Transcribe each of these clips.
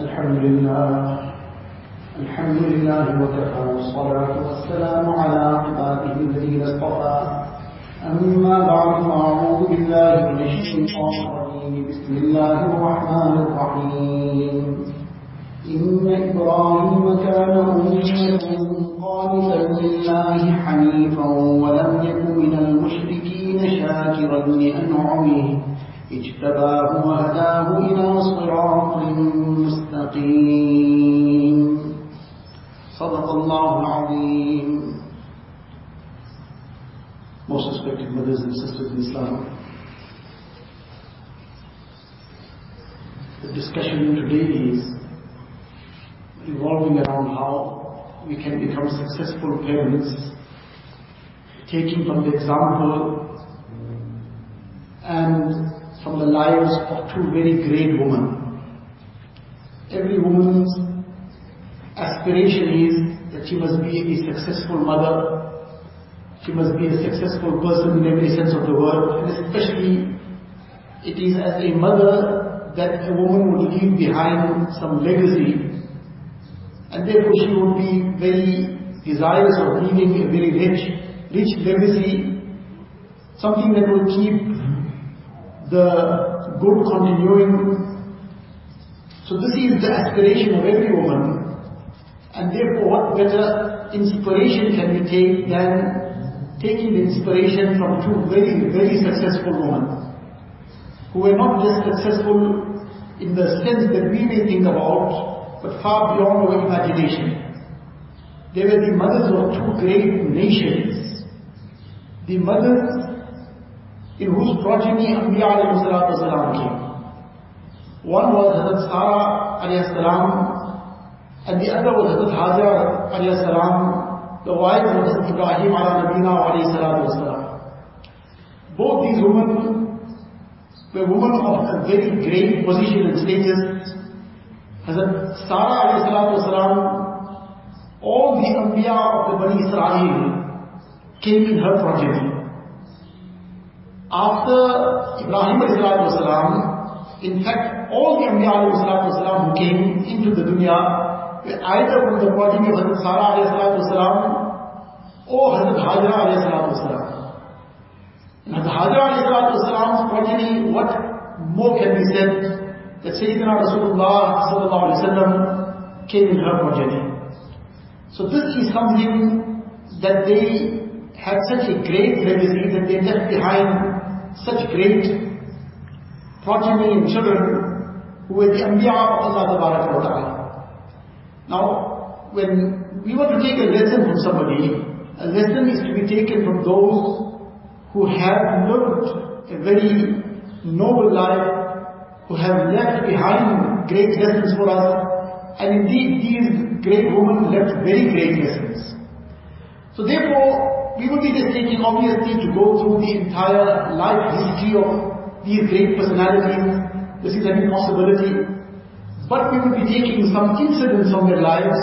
الحمد لله الحمد لله وكفى والصلاة والسلام على عباده الذين اصطفى أما بعد أعوذ بالله من الشيطان الرجيم بسم الله الرحمن الرحيم إن إبراهيم كان أمة قانتا لله حنيفا ولم يكن من المشركين شاكرا لأنعمه اجتباه وهداه إلى صراط مستقيم صدق الله العظيم Most respected mothers and sisters in Islam, the discussion today is revolving around how we can become successful parents, taking from the example and from the lives of two very great women. Every woman's aspiration is that she must be a successful mother, she must be a successful person in every sense of the word, and especially it is as a mother that a woman would leave behind some legacy, and therefore she would be very desirous of leaving a very rich, rich legacy, something that will keep the good continuing. So this is the aspiration of every woman, and therefore what better inspiration can we take than taking inspiration from two very, very successful women, who were not just successful in the sense that we may think about, but far beyond our imagination. They were the mothers of two great nations, the mothers in whose progeny Anbiya alayhi salatu wasalam came. One was Hazrat Sarah alayhi salam, and the other was Hazrat Hajar alayhi salam, the wife of Hazrat Ibrahim alayhi salatu wasalam. Both these women were women of a very great position and status. Hazrat Sarah alayhi salatu wasalam, all the Anbiya of the Bani Israel came in her progeny. After Ibrahim والسلام, in fact, all the Anbiya والسلام, who came into the dunya were either from the progeny of Hazrat Sarah والسلام, or Hazrat Hajra والسلام. In Hazrat Hajra والسلام's progeny, what more can be said that Sayyidina Rasulullah sallallahu alaihi wasallam came in her progeny. So this is something that they had such a great legacy that they left behind such great progeny and children who were the Anbiya of Allah ta'ala. Now, when we want to take a lesson from somebody, a lesson is to be taken from those who have lived a very noble life, who have left behind great lessons for us, and indeed these great women left very great lessons. So therefore, we will be taking obviously to go through the entire life history of these great personalities. This is an impossibility. But we will be taking some incidents from their lives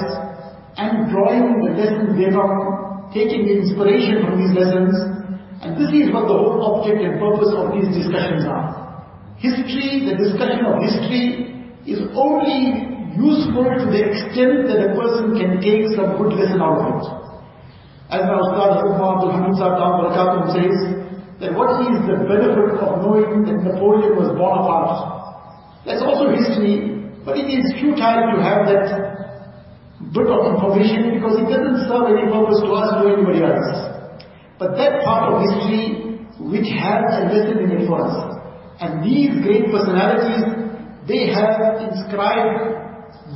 and drawing the lessons therefrom, taking the inspiration from these lessons. And this is what the whole object and purpose of these discussions are. History, the discussion of history is only useful to the extent that a person can take some good lesson out of it. As my Ustad Abdul Hamid Sahib Barakatum says, that what is the benefit of knowing that Napoleon was Bonaparte? That's also history, but it is futile to have that bit of information because it doesn't serve any purpose to us or anybody else. But that part of history which has a lesson in it for us. And these great personalities, they have inscribed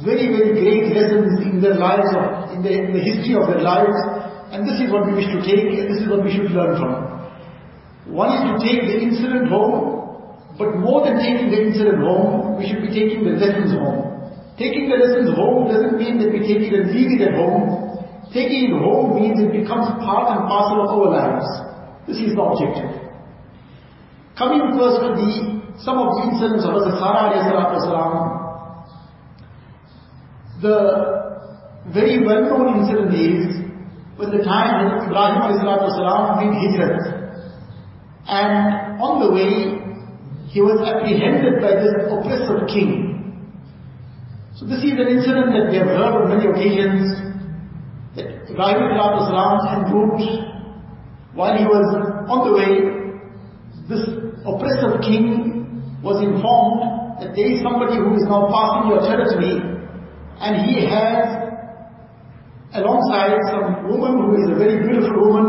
very, very great lessons in their lives, in the, in the history of their lives, and this is what we wish to take, and this is what we should learn from. One is to take the incident home, but more than taking the incident home, we should be taking the lessons home. Taking the lessons home doesn't mean that we take it and leave it at home. Taking it home means it becomes part and parcel of our lives. This is the objective. Coming first to the, some of the incidents of Hazrat Sarah the very well-known incident is when the time that Ibrahim والسلام, did hijrah. And on the way, he was apprehended by this oppressive king. So this is an incident that we have heard on many occasions, that Ibrahim salam en route, while he was on the way, this oppressive king was informed that there is somebody who is now passing your territory, and he has alongside some woman who is a very beautiful woman.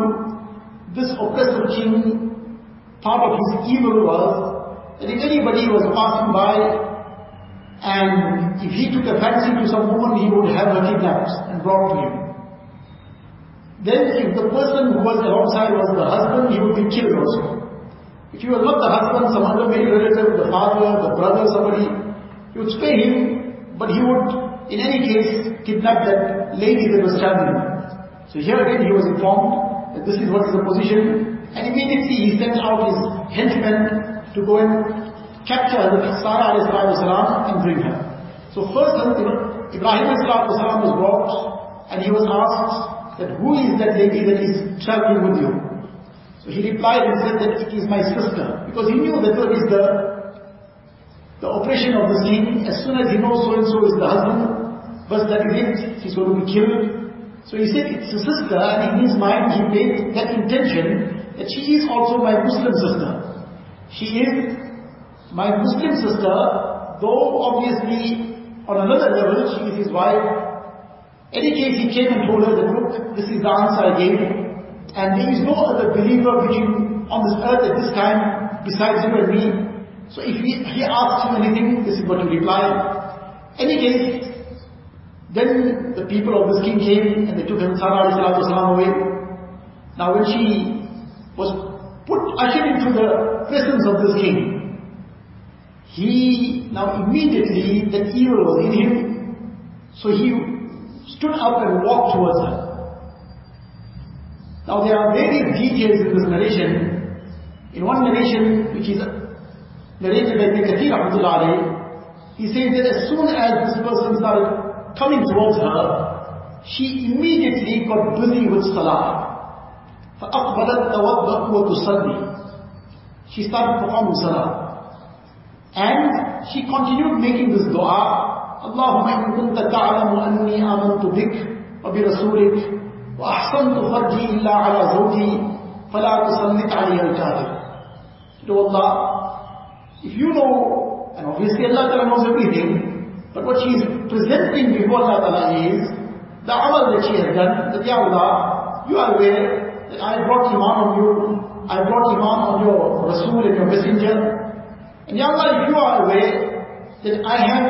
This oppressive king, part of his evil was that if anybody was passing by and if he took a fancy to some woman, he would have her kidnapped and brought to him. Then if the person who was alongside was the husband, he would be killed also. If he was not the husband, some other male relative, the father, the brother, somebody, he would spare him, but he would in any case, kidnapped that lady that was traveling. So here again he was informed that this is what is the position, and immediately he sent out his henchmen to go and capture the Sarah and bring her. So first Ibrahim salam was brought and he was asked that who is that lady that is traveling with you? So he replied and said that it is my sister because he knew that it is the the operation of the king, as soon as he knows so and so is the husband, but that is it, he's going to be killed. So he said it's a sister, and in his mind he made that intention that she is also my Muslim sister. She is my Muslim sister, though obviously on another level she is his wife. Any case he came and told her that look, this is the answer I gave, and there is no other believer between on this earth at this time besides you and me. So if he, he asks you anything, this is what you reply. Any case, then the people of this king came and they took Sarah away. Now when she was put, ushered into the presence of this king, he, now immediately that evil was in him, so he stood up and walked towards her. Now there are various details in this narration. In one narration, which is narrated by Ibn Kathir he says that as soon as this person started coming towards her, she immediately got busy with salah. فَأَقْبَلَتْ تَوَضَّأُ وَتُصَلِّي She started performing salah. And she continued making this dua, اللهم إن كنت تعلم أني آمنت بك وبرسولك وأحسنت فرجي إلا على زوجي فلا تسلط علي الكافر. To Allah, if you know, and obviously Allah knows everything, but what she is presenting before Allah Ta'ala is the amal that she has done, that Ya Allah, you are aware that I brought Iman on you, I brought Iman on your Rasul and your Messenger. And Ya Allah, if you are aware that I have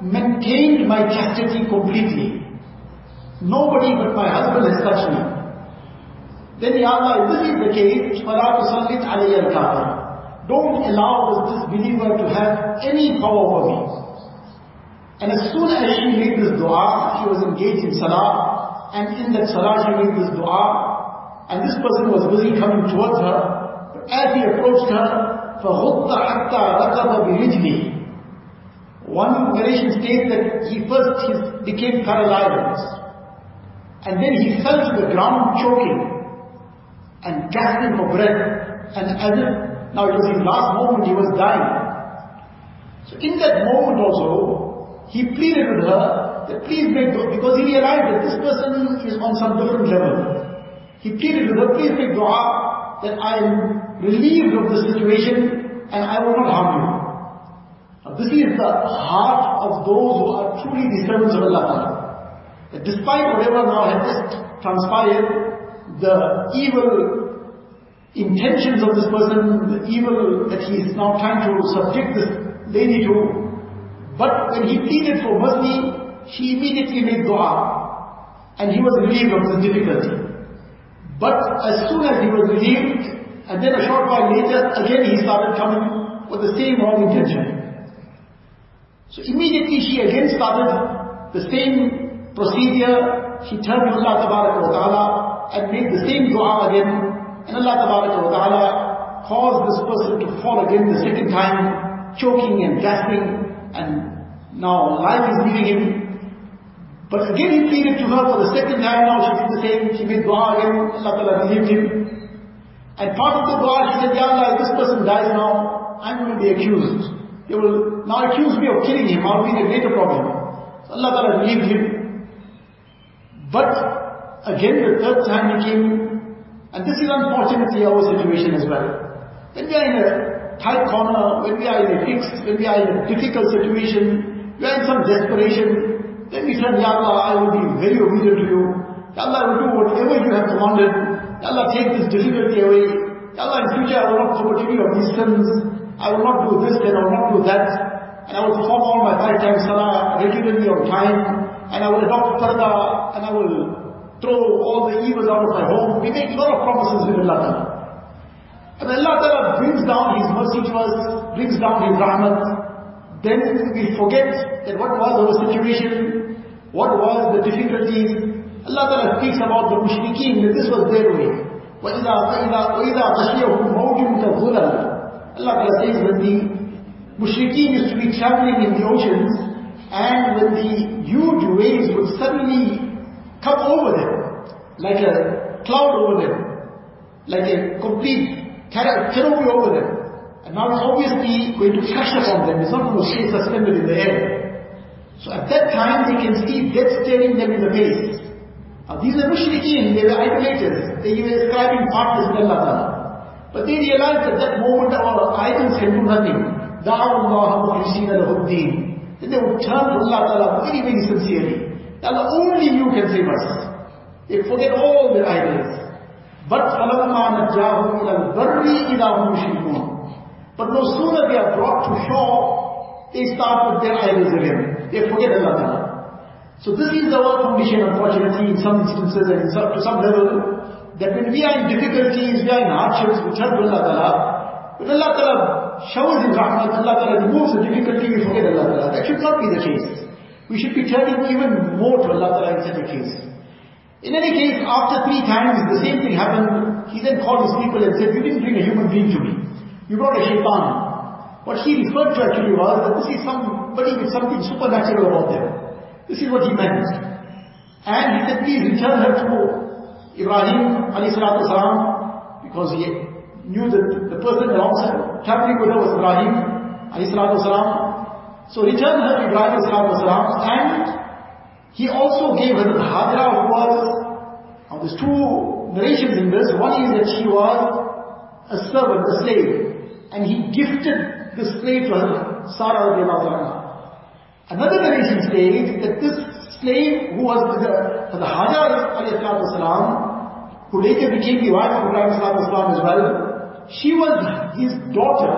maintained my chastity completely, nobody but my husband has touched me. Then Ya Allah, if this is the case, فَلَا تُسَلِّتْ عَلَيَّ الْكَافِرِ Don't allow this disbeliever to have any power over me. And as soon as she made this dua, she was engaged in salah, and in that salah she made this dua, and this person was busy coming towards her, but as he approached her, فَغُطَّ حَتَّى رَكَبَ بِرِجْلِهِ One narration states that he first he became paralyzed, and then he fell to the ground choking, and gasping for breath, and as if, now it was his last moment, he was dying. So in that moment also, he pleaded with her that please make dua, because he realized that this person is on some different level. He pleaded with her, please make dua that I am relieved of the situation and I will not harm you. Now this is the heart of those who are truly the servants of Allah That despite whatever now has just transpired, the evil intentions of this person, the evil that he is now trying to subject this lady to, but when he pleaded for mercy, she immediately made dua. And he was relieved of the difficulty. But as soon as he was relieved, and then a short while later, again he started coming with the same wrong intention. So immediately she again started the same procedure. She turned to Allah wa ta'ala and made the same dua again. And Allah wa ta'ala caused this person to fall again the second time, choking and gasping and now life is leaving him. But again he pleaded to her for the second time now, she did the same, she made dua again, Allah Ta'ala relieved him. And part of the dua she said, Ya Allah, if this person dies now, I'm going to be accused. They will now accuse me of killing him, I'll be in a greater problem. Allah Ta'ala relieved him. But again the third time he came, and this is unfortunately our situation as well. When we are in a tight corner, when we are in a fix, when we are in a difficult situation, in some desperation, then we say, Ya Allah, I will be very obedient to you. Ya Allah, I will do whatever you have commanded. Ya Allah, take this difficulty away. Ya Allah, in future I will not commit any of these sins. I will not do this and I will not do that. And I will perform all my five times salah regularly on time. And I will adopt parda and I will throw all the evils out of my home. We make a lot of promises with Allah Ta'ala. And Allah Ta'ala brings down His mercy to us, brings down His rahmat Then we forget that what was our situation, what was the difficulties. Allah Ta'ala speaks about the mushrikeen, that this was their way. وَإِذَا وَإِذَا غَشِيَهُمْ مَوْجٌ كَالظُّلَلِ Allah Ta'ala says when the mushrikeen used to be traveling in the oceans and when the huge waves would suddenly come over them, like a cloud over them, like a complete canopy over them. And now it's obviously going to crash upon them. It's not going to stay suspended in the air. So at that time they can see death staring them in the face. Now these are mushrikeen, they were idolaters. They were ascribing partners to Allah Ta'ala. But they realized at that moment our idols can do nothing. دَعَوُ اللَّهَ مُخْلِصِينَ لَهُ الدِّينَ Then they would turn to Allah Ta'ala very, very sincerely. Allah, only you can save us. They forget all their idols. But فَلَمَّا نَجَّاهُمْ إِلَى الْبَرِّ إِذَا هُمْ يُشْرِكُونَ but no sooner they are brought to shore, they start with their idols again. They forget Allah Ta'ala. So this is our condition unfortunately in some instances and in some, to some level, that when we are in difficulties, we are in hardships, we turn to Allah Ta'ala. When Allah Ta'ala showers His rahmat, Allah Ta'ala removes the difficulty, we forget Allah Ta'ala. That should not be the case. We should be turning even more to Allah Ta'ala in such a case. In any case, after three times the same thing happened, he then called his people and said, you didn't bring a human being to me. You brought a shaitan. What he referred to actually was that this is somebody with something supernatural about them. This is what he meant. And he said, please return her to Ibrahim alayhi salatu wasalam, because he knew that the person alongside, traveling with her was Ibrahim alayhi salatu wasalam. So return her to Ibrahim alayhi salatu wasalam, and he also gave her the Hajra who was, now there's two narrations in this, one is that she was a servant, a slave, and he gifted the slave to her, Sarah. Another narration states that this slave who was the, the Hajar who later became the wife of Ibrahim as well, she was his daughter.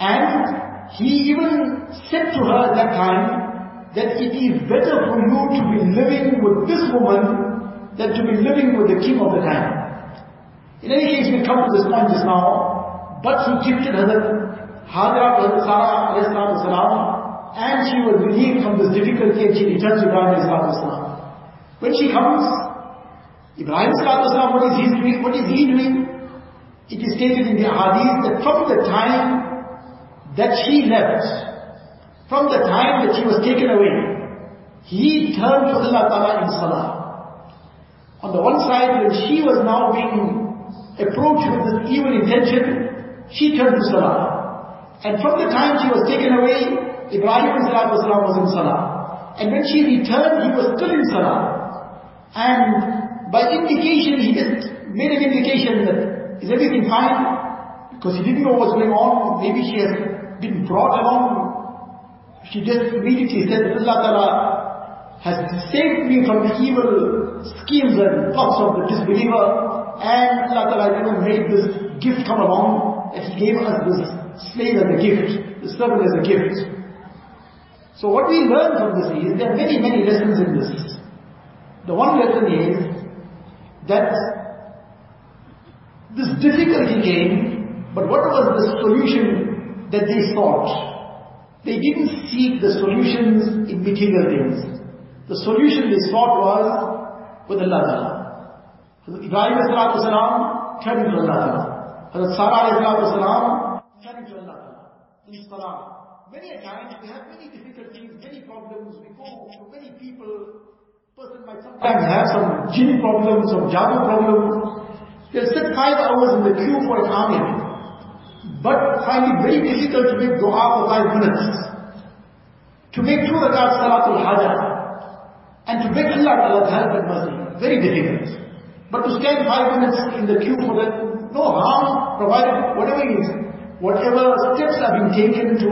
And he even said to her at that time that it is better for you to be living with this woman than to be living with the king of the time. In any case, we come to this point just now, but she gifted Hazrat Hajra, Hazrat Sarah and she was relieved from this difficulty and she returns to Ibrahim. When she comes, Ibrahim Islam, what is he doing? What is he doing? It is stated in the hadith that from the time that she left, from the time that she was taken away, he turned to Allah Ta'ala in Salah. On the one side, when she was now being approached with this evil intention, she turned to Salah. And from the time she was taken away, Ibrahim was in Salah. And when she returned, he was still in Salah. And by indication, he just made an indication that, is everything fine? Because he didn't know what's going on. Maybe she has been brought along. She just immediately said Allah Ta'ala has saved me from the evil schemes and plots of the disbeliever. And Allah Ta'ala know, made this gift come along. And He gave us this slave as a gift, the servant as a gift. So what we learn from this is, there are many, many lessons in this. The one lesson is that this difficulty came, but what was the solution that they sought? They didn't seek the solutions in material things. The solution they sought was with Allah Ta'ala. Ibrahim salam turning to Allah Ta'ala. Hazrat Sarah turning to Allah In salam. Many a times we have many difficulties, many problems, we go to many people, person might sometimes have some jinn problems, some jadoo problems. They'll sit five hours in the queue for an army, but find it very difficult to make dua for five minutes. To make two rakats salatul hajah and to beg Allah Ta'ala's help and mercy. Very difficult. But to stand five minutes in the queue for that, no harm provided whatever is, whatever steps are being taken to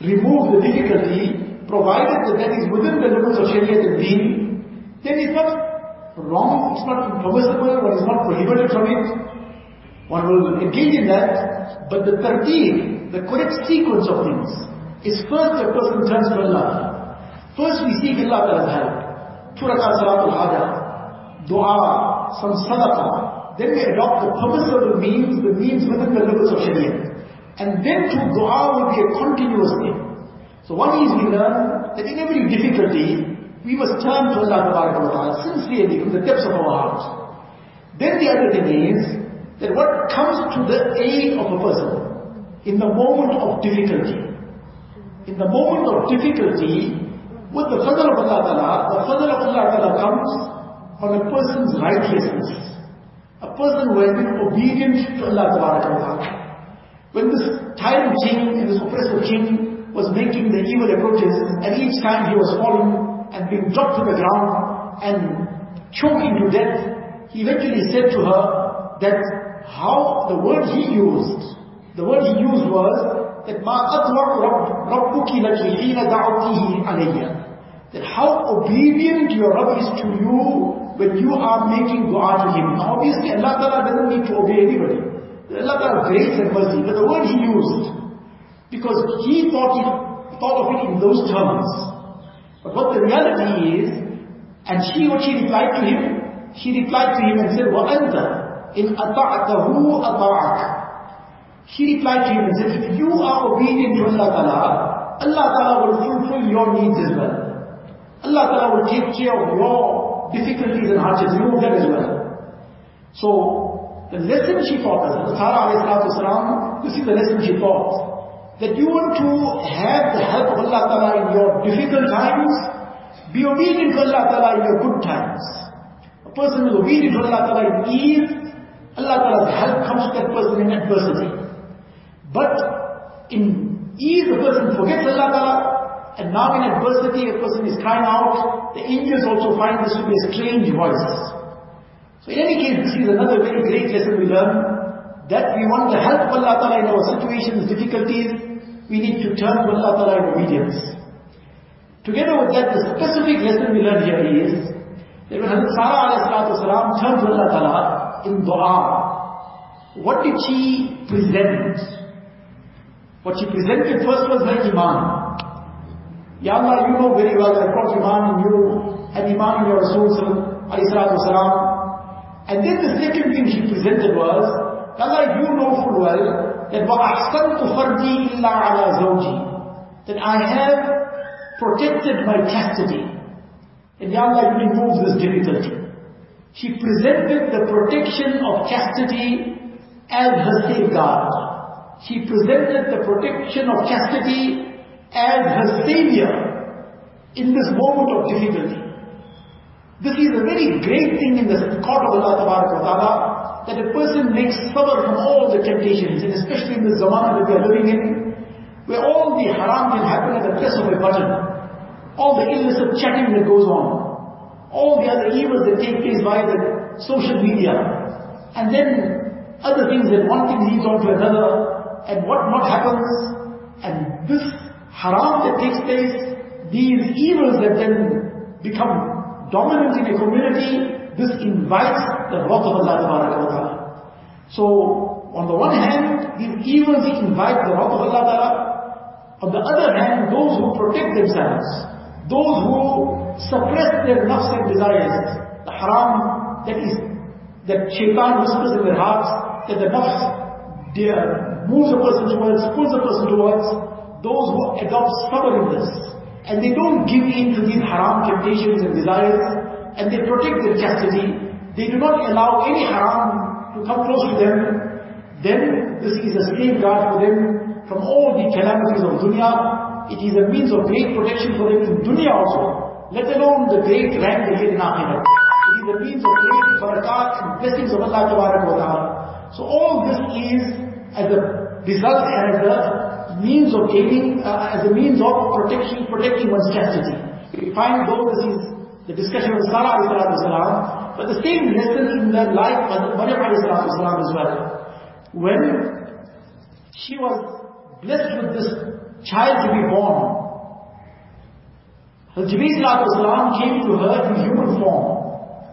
remove the difficulty, provided that that is within the limits of Shariah and Deen, then it's not wrong, it's not permissible, one is not prohibited from it. One will engage in that, but the tartib, the correct sequence of things, is first a person turns to Allah. First we seek Allah Ta'ala's help. Two rakat salatul hajah, dua, some sadaqah. Then we adopt the permissible means, the means within the limits of Sharia. And then to dua will be a continuous thing. So one is we learn that in every difficulty, we must turn to Allah Ta'ala sincerely from the depths of our hearts. Then the other thing is that what comes to the aid of a person in the moment of difficulty. In the moment of difficulty, with the fadl of Allah Ta'ala, the fadl of Allah Ta'ala comes on a person's righteousness. A person who has been obedient to Allah Ta'ala. When this tyrant king and this oppressive king was making the evil approaches, and each time he was falling and being dropped to the ground and choking to death, he eventually said to her that how the word he used, the word he used was that ma atwa rabbuki laki hina da'utihi alayya. That how obedient your Rabb is to you when you are making dua to him. Now obviously Allah Ta'ala doesn't need to obey anybody. Allah Ta'ala grace and mercy. But the word he used, because he thought, it, thought of it in those terms. But what the reality is, and she, what she replied to him, she replied to him and said, وَأَنْتَ إِنْ أَطَعْتَهُ أَطَعَكَ She replied to him and said, if you are obedient to Allah Ta'ala, Allah Ta'ala will fulfill your needs as well. Allah Ta'ala will take care of your difficulties and hardships, remove them as well. So, the lesson she taught us, Sarah this is the lesson she taught that you want to have the help of Allah Ta'ala in your difficult times, be obedient to Allah Ta'ala in your good times. A person who is obedient to Allah Ta'ala in ease, Allah Ta'ala's help comes to that person in adversity. But in ease, a person forgets Allah Ta'ala, and now in adversity, a person is crying out, the angels also find this to be a strange voice. So in any case, this is another very great lesson we learn, that we want the help Allah Ta'ala in our situations, difficulties, we need to turn to Allah Ta'ala in obedience. Together with that, the specific lesson we learn here is that when Hazrat Sarah turned to Allah Ta'ala in dua, what did she present? What she presented first was her iman. Ya Allah, you know very well that brought iman in you, and iman in your Rasul Salam. And then the second thing she presented was, Allah, you know full well that وَأَحْسَنْتُ فَرْجِي إِلَّا عَلَى زَوْجِي That I have protected my chastity. And Ya Allah, you remove this difficulty. She presented the protection of chastity as her safeguard. She presented the protection of chastity as her savior in this moment of difficulty. This is a very great thing in the court of Allah Ta'ala that a person makes sabr from all the temptations, and especially in the zamana that we are living in, where all the haram can happen at the press of a button, all the illicit chatting that goes on, all the other evils that take place via the social media, and then other things that one thing leads on to another, and what not happens, and this haram that takes place, these evils that then become dominant in a community, this invites the wrath of Allah Ta'ala. So, on the one hand, these evils invite the wrath of Allah Ta'ala. On the other hand, those who protect themselves, those who suppress their nafs and desires, the haram that is, that shaitan whispers in their hearts, that the nafs moves a person towards, pulls a person towards, those who adopt this, and they don't give in to these haram temptations and desires, and they protect their chastity, they do not allow any haram to come close to them, then this is a safeguard for them from all the calamities of dunya. It is a means of great protection for them in dunya also, let alone the great rank they get in akhirah. It is a means of great barakat and blessings of Allah Ta'ala. So all this is as a result and as a means of uh, as a means of protection, protecting one's chastity. We find though this is the discussion of Sarah salam, but the same lesson in the life of Maryam salam as well. When she was blessed with this child to be born, Jibreel salam came to her in human form.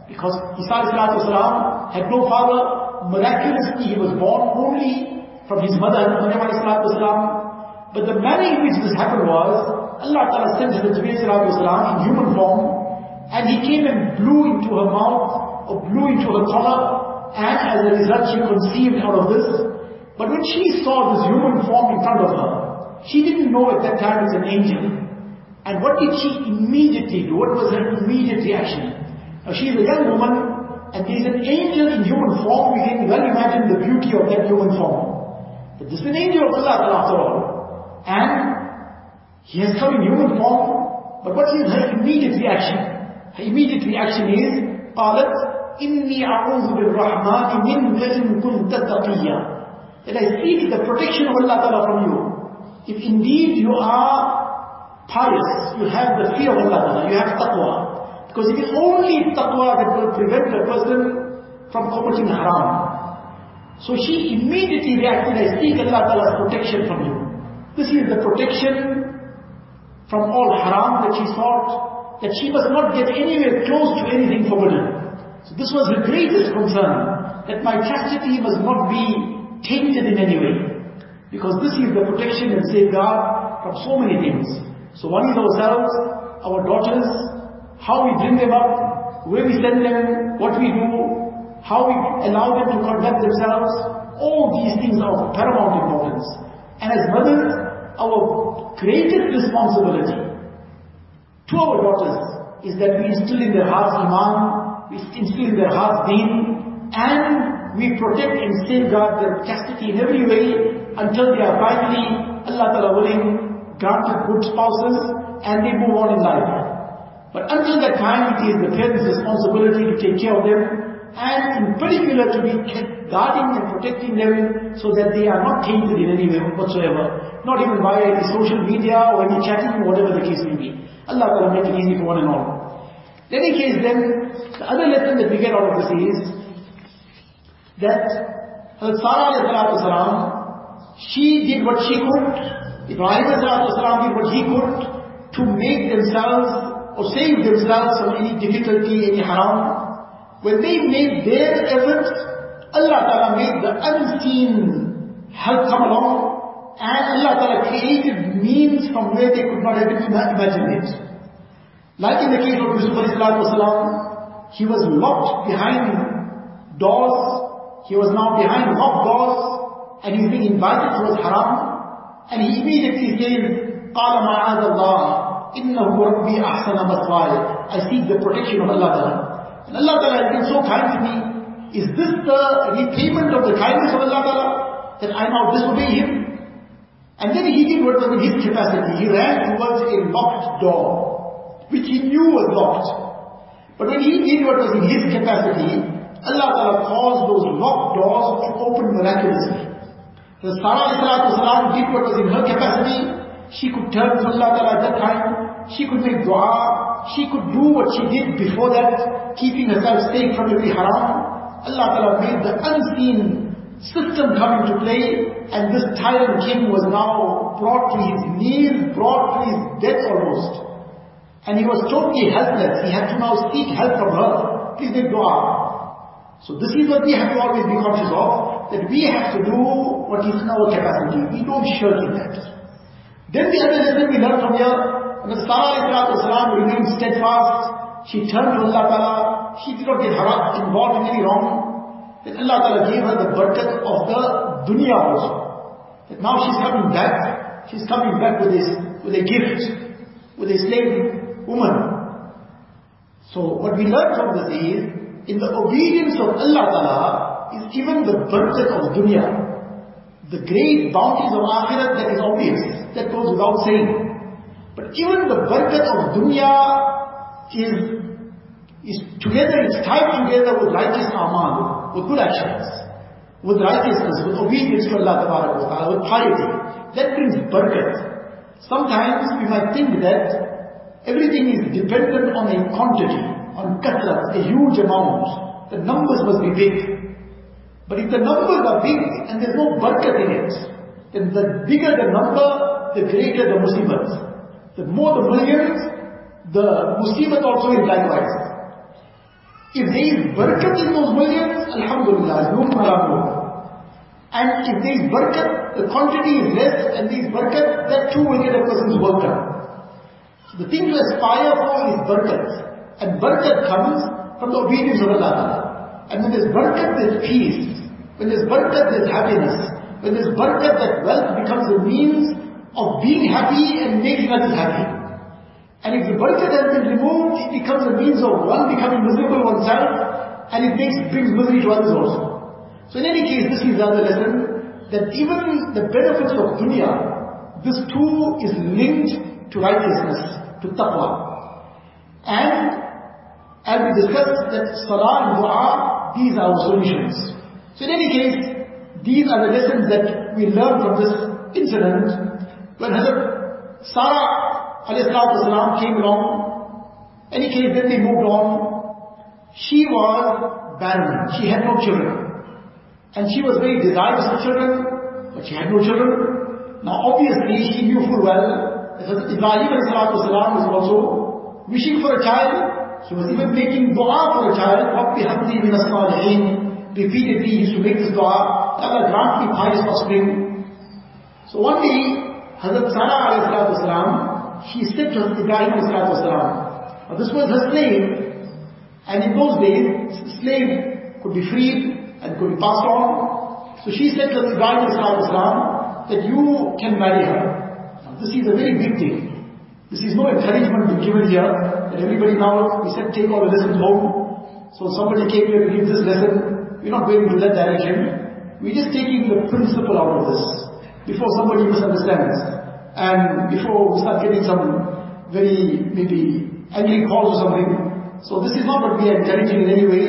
Because Isa salam had no father, miraculously he was born only from his mother, Maryam salam, but the manner in which this happened was, Allah Ta'ala sent salam in human form, and he came and blew into her mouth, or blew into her collar, and as a result she conceived out of this. But when she saw this human form in front of her, she didn't know at that time it's an angel. And what did she immediately do? What was her immediate reaction? Now she is a young woman, and there is an angel in human form. We can well imagine the beauty of that human form. But this is an angel of Allah after all. And he has come in human form, but what is her immediate reaction? Her immediate reaction is, قالت إني أعوذ بالرحمن منك إن كنت تقيا That I seek the protection of Allah Ta'ala from you. If indeed you are pious, you have the fear of Allah Ta'ala, you have taqwa. Because it is only taqwa that will prevent a person from committing haram. So she immediately reacted, I seek Allah Ta'ala's protection from you. This is the protection from all haram that she sought, that she must not get anywhere close to anything forbidden. So this was her greatest concern, that my chastity must not be tainted in any way. Because this is the protection and safeguard from so many things. So one is ourselves, our daughters, how we bring them up, where we send them, what we do, how we allow them to conduct themselves, all these things are of paramount importance. And as mothers, our greatest responsibility to our daughters is that we instill in their hearts iman, we instill in their hearts deen, and we protect and safeguard their chastity in every way until they are finally, Allah Ta'ala willing, granted good spouses and they move on in life. But until that time, it is the parents' responsibility to take care of them and in particular to be guarding and protecting them so that they are not tainted in any way whatsoever. Not even via any social media or any chatting, whatever the case may be. Allah will make it easy for one and all. In any case then, the other lesson that we get out of this is that Hazrat Sarah she did what she could, Ibrahim did what he could to make themselves or save themselves from any difficulty, any haram, when they made their efforts, Allah Ta'ala made the unseen help come along and Allah Ta'ala created means from where they could not even imagine it. Like in the case of Yusuf Salam, he was locked behind doors, he was now behind locked doors and he's being invited towards haram and he immediately says, قال معاذ الله إنه ربي أحسن مثواي I seek the protection of Allah Ta'ala. And Allah Ta'ala has been so kind to me. Is this the repayment of the kindness of Allah Ta'ala? That I now disobey Him? And then he did what was in his capacity. He ran towards a locked door, which he knew was locked. But when he did what was in his capacity, Allah Ta'ala caused those locked doors to open miraculously. The Sarah did what was in her capacity. She could turn to Allah Ta'ala at that time. She could make dua she could do what she did before that, keeping herself safe from every haram. Allah Ta'ala made the unseen system come into play, and this tyrant king was now brought to his knees, brought to his death almost. And he was totally helpless. He had to now seek help from her. Please make dua. So this is what we have to always be conscious of, that we have to do what is in our capacity. We don't shirk in that. Then the other lesson we learn from here, when Sarah remained steadfast, she turned to Allah Ta'ala, she did not get involved in any wrong. Then Allah Ta'ala gave her the barakat of the dunya also. That now she's coming back, she's coming back with, this, with a gift, with a slave woman. So what we learn from this is, in the obedience of Allah Ta'ala, is even the barakat of dunya. The great bounties of akhirat that is obvious, that goes without saying. But even the barakat of dunya is, is together, it's tied together with righteous amal, with good actions, with righteousness, with obedience to Allah Ta'ala, with piety. that brings barakat. Sometimes we might think that everything is dependent on a quantity, on katrat, a huge amount. The numbers must be big. But if the numbers are big and there's no barakat in it, then the bigger the number, the greater the musibat. The more the millions, the musibat also is likewise. If there is barakat in those millions, alhamdulillah, no problem. And if there is barakat, the quantity is less and there is barakat, that too will get a person's work done. So the thing to aspire for is barakat. And barakat comes from the obedience of Allah. And when there's barakat, there's peace. When there's barakat, there's happiness. When there's barakat, that wealth becomes a means of being happy and making others happy. And if the barakat has been removed, it becomes a means of one becoming miserable oneself, and it makes, brings misery to others also. So in any case, this is the other lesson, that even the benefits of dunya, this too is linked to righteousness, to taqwa. And as we discussed that salah and dua, these are our solutions. So in any case, these are the lessons that we learn from this incident when Hazrat Sarah والسلام, came along. In any case, then they moved on. she was barren. She had no children. And she was very desirous of children, but she had no children. Now obviously she knew full well that Ibrahim was also wishing for a child. She was even making dua for a child. Rabbi Habdi min as-salihin. Repeatedly used to make this dua. Allah grant me pious offspring. So one day, Hazrat Sarah alayhi she said to Ibrahim alayhi this was her slave, and in those days, slave could be freed and could be passed on. So she said to Ibrahim Islam of Islam that you can marry her. Now, this is a very big thing. This is no encouragement being given here that everybody now, we said take all the lessons home. So somebody came here to give this lesson. We're not going into that direction. We're just taking the principle out of this before somebody misunderstands. And before we start getting some very maybe angry calls or something. So this is not what we are encouraging in any way.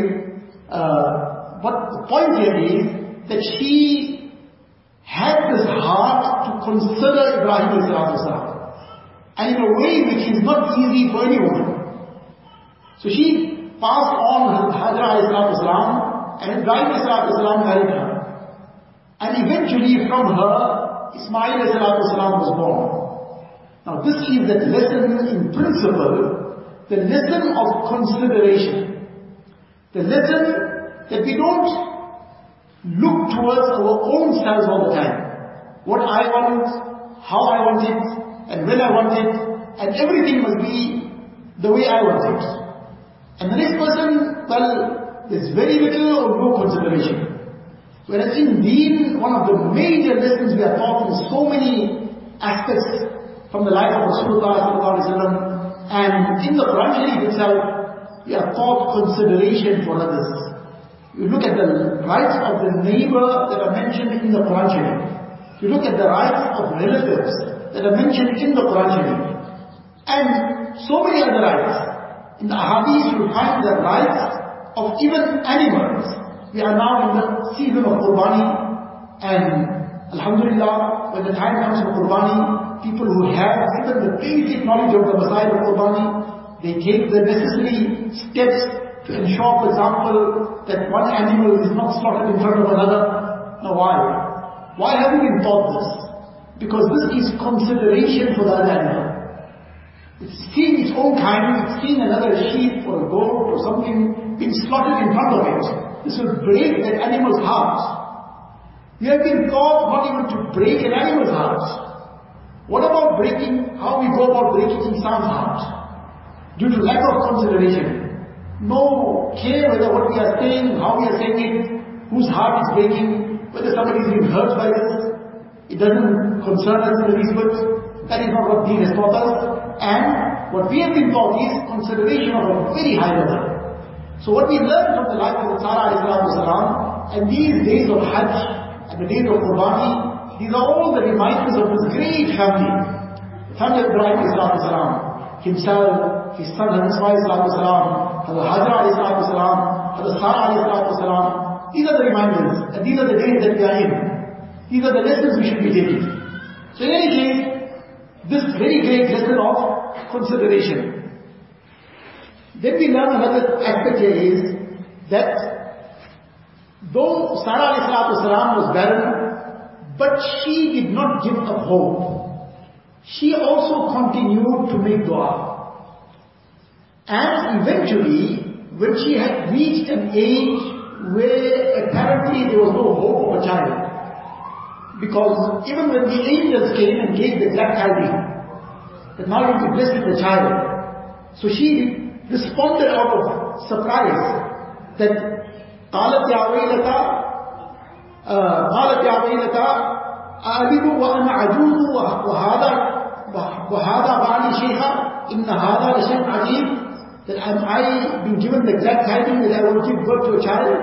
Uh, but the point here is that she had this heart to consider Ibrahim salam. And in a way which is not easy for anyone. So she passed on Hajra salam and Ibrahim salam married her. And eventually from her, Ismail salam was born. Now this is the lesson in principle, the lesson of consideration. The lesson that we don't look towards our own selves all the time. What I want, how I want it, and when I want it, and everything must be the way I want it. And the next person, well, there's very little or no consideration. Whereas in deen, one of the major lessons we are taught in so many aspects from the life of Rasulullah and in the Quran itself, we are taught consideration for others. You look at the rights of the neighbor that are mentioned in the Quran. You look at the rights of relatives that are mentioned in the Quran. And so many other rights. In the Ahadith you find the rights of even animals. We are now in the season of Qurbani and Alhamdulillah, when the time comes for Qurbani, people who have even the basic knowledge of the masa'il of Qurbani, they take the necessary steps to ensure, for example, that one animal is not slaughtered in front of another. Now why? Why have we been taught this? Because this is consideration for the other animal. It's seeing its own kind, it's seeing another sheep or a goat or something being slaughtered in front of it. This will break that animal's heart. We have been taught not even to break an animal's heart. What about breaking, how we go about breaking Insan's heart? Due to lack of consideration no care whether what we are saying, how we are saying it, whose heart is breaking, whether somebody is being hurt by this. It doesn't concern us in the least bit. That is not what Deen has taught us. And what we have been taught is consideration of a very high level. So what we learn from the life of the Sarah Islam and these days of Hajj and the days of Qurbani, these are all the reminders of this great family. The family of Ibrahim Islam himself, his son Ismail Islam Hazrat Hajra salam, Hazrat Sarah salam. These are the reminders, and these are the days that we are in. These are the lessons we should be taking. So in any case, this very great lesson of consideration. Then we learn another aspect here is that though Sarah salam was barren, but she did not give up hope. She also continued to make dua. And eventually, when she had reached an age where apparently there was no hope of a child, because even when the angels came and gave the exact tidings, that now you'll be blessed with a child. So she responded out of surprise that قالت يا ويلتا قالت يا ويلتا ألد وأنا عجوز وهذا وهذا بعلي شيخا إن هذا لشيء عجيب that am I been given the exact tidings that I will give birth to a child